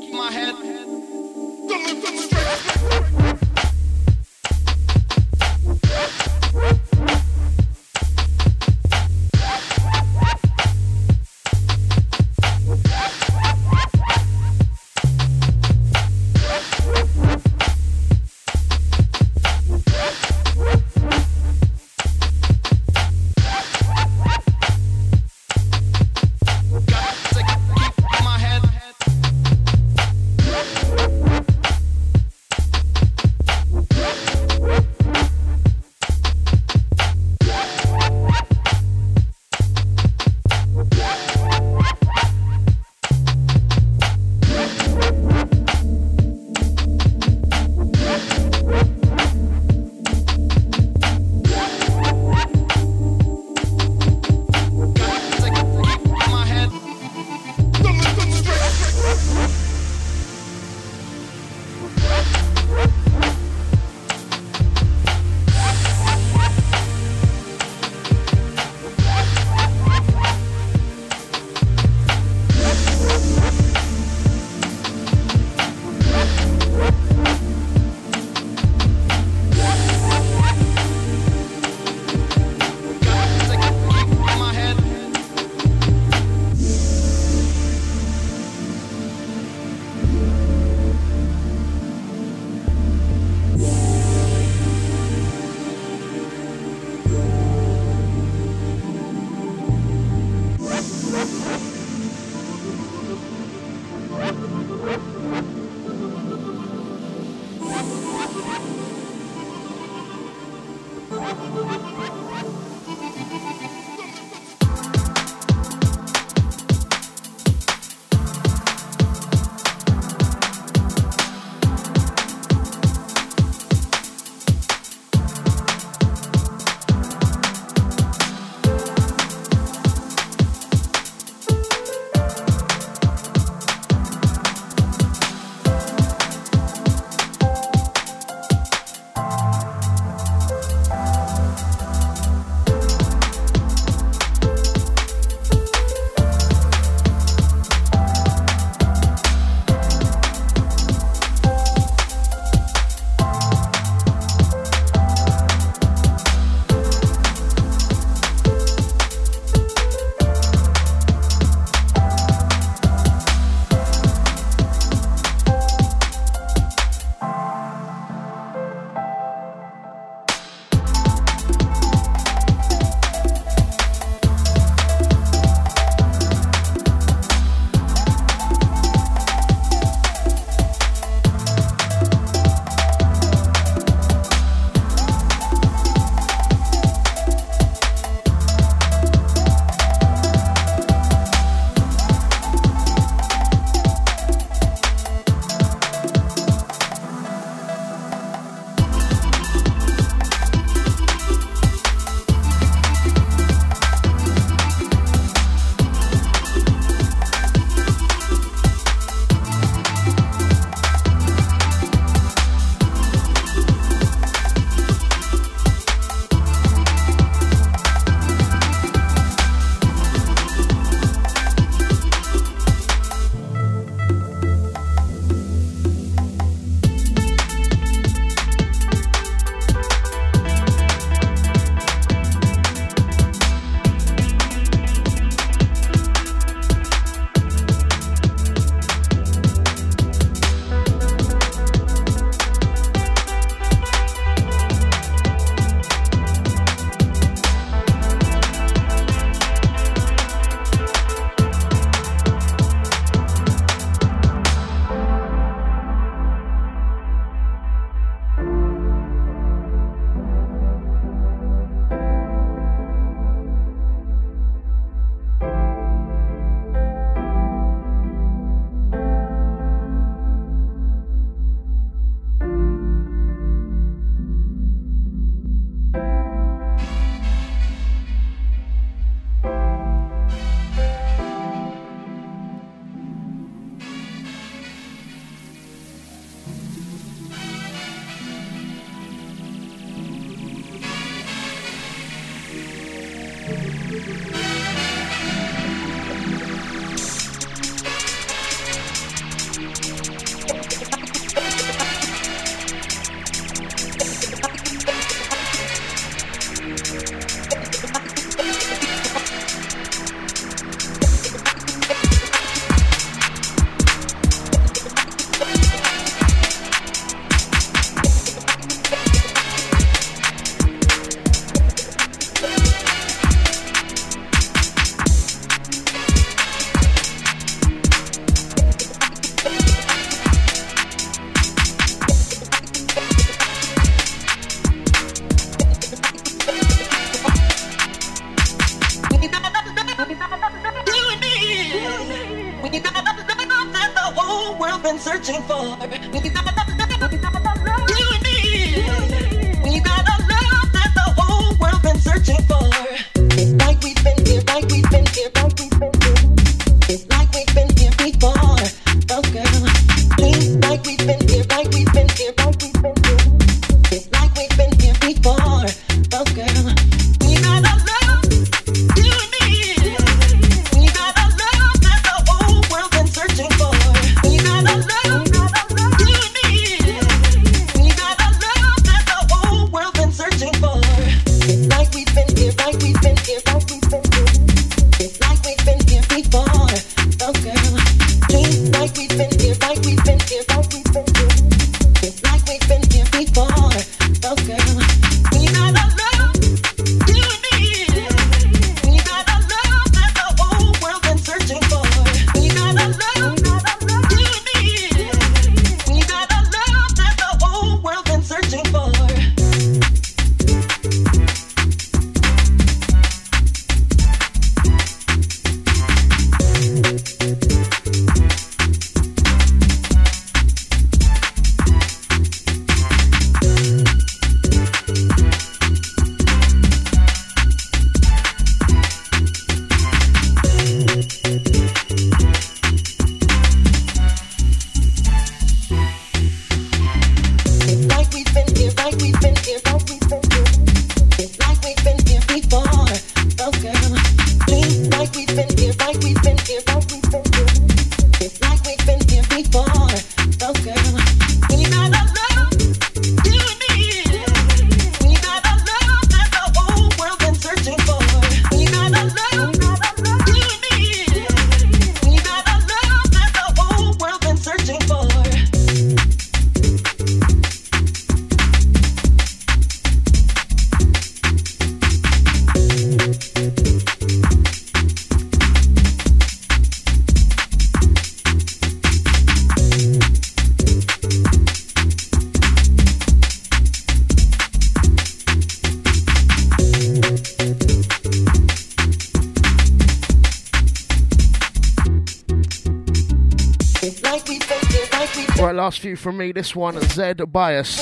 Right, last few from me. This one, Zed Bias.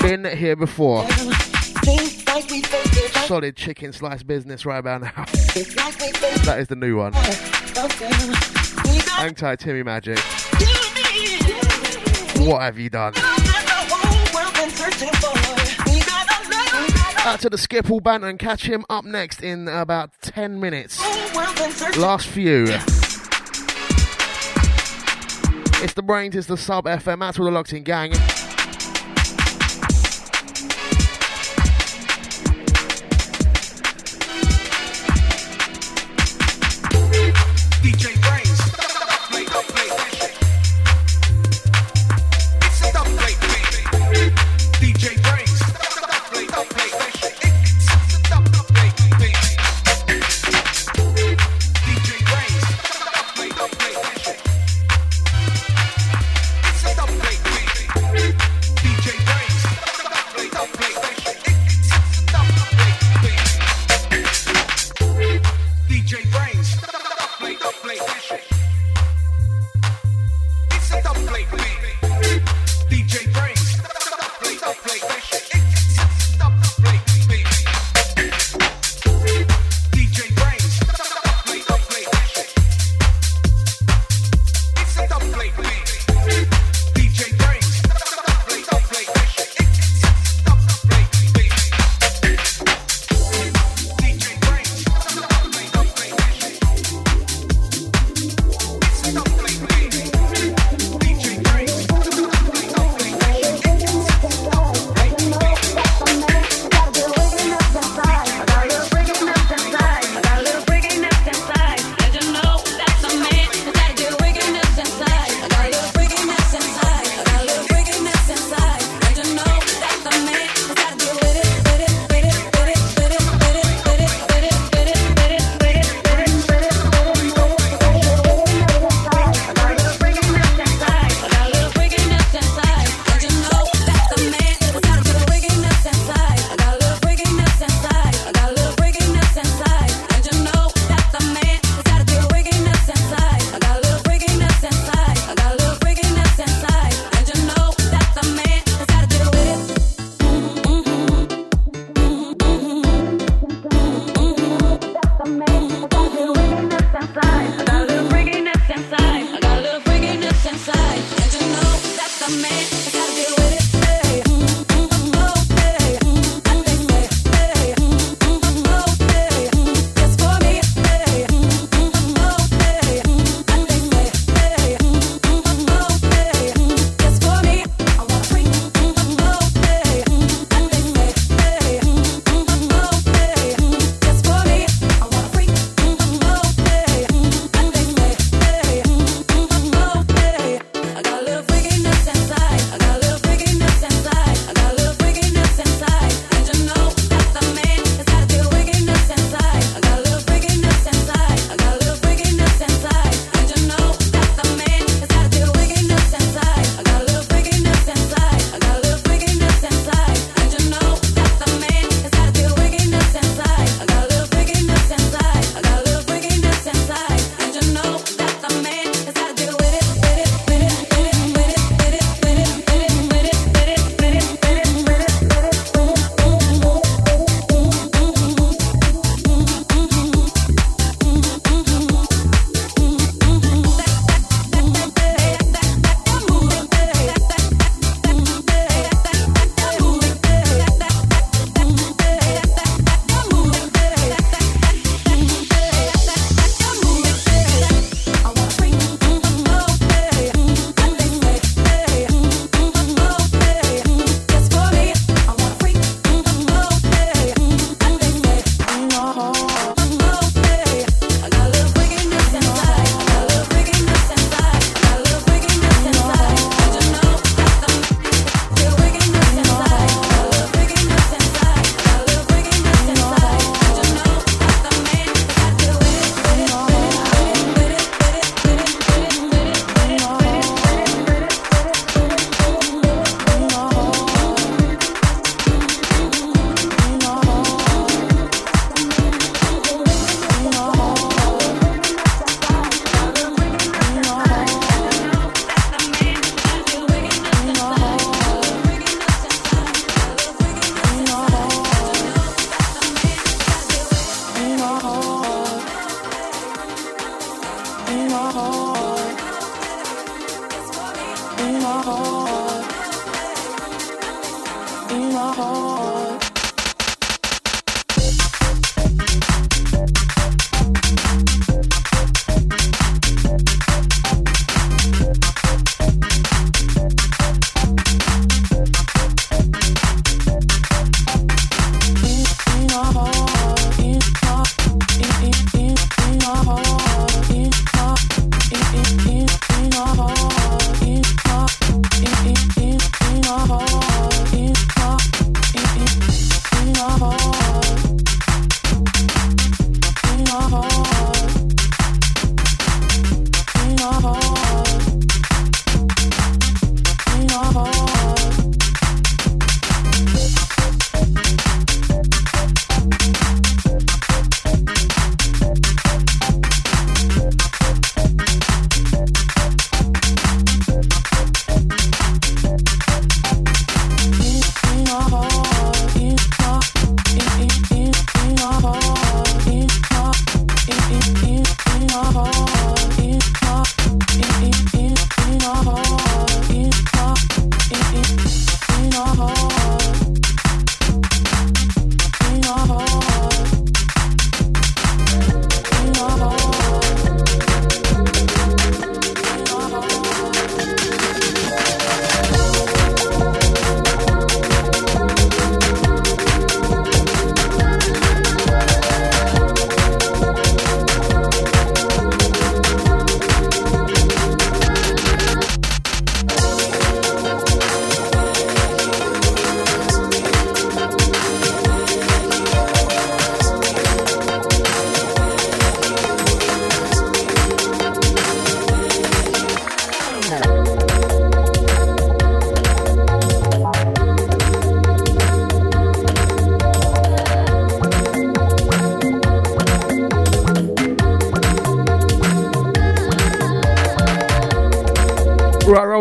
Been here before. Solid chicken slice business right about now. that is the new one. Hang tight, Timmy Magic. What have you done? Out to the skip all banner and catch him up next in about 10 minutes. Last few. It's the Brainz. It's the sub FM. That's all the locked in gang.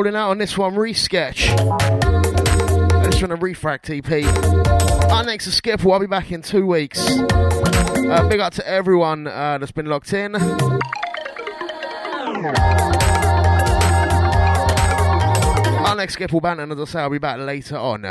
Out on this one, Resketch. This one, a Refract EP. Our next is Skip. I'll be back in two weeks. Uh, big up to everyone uh, that's been locked in. Our next Skip will ban, and as I say, I'll be back later on.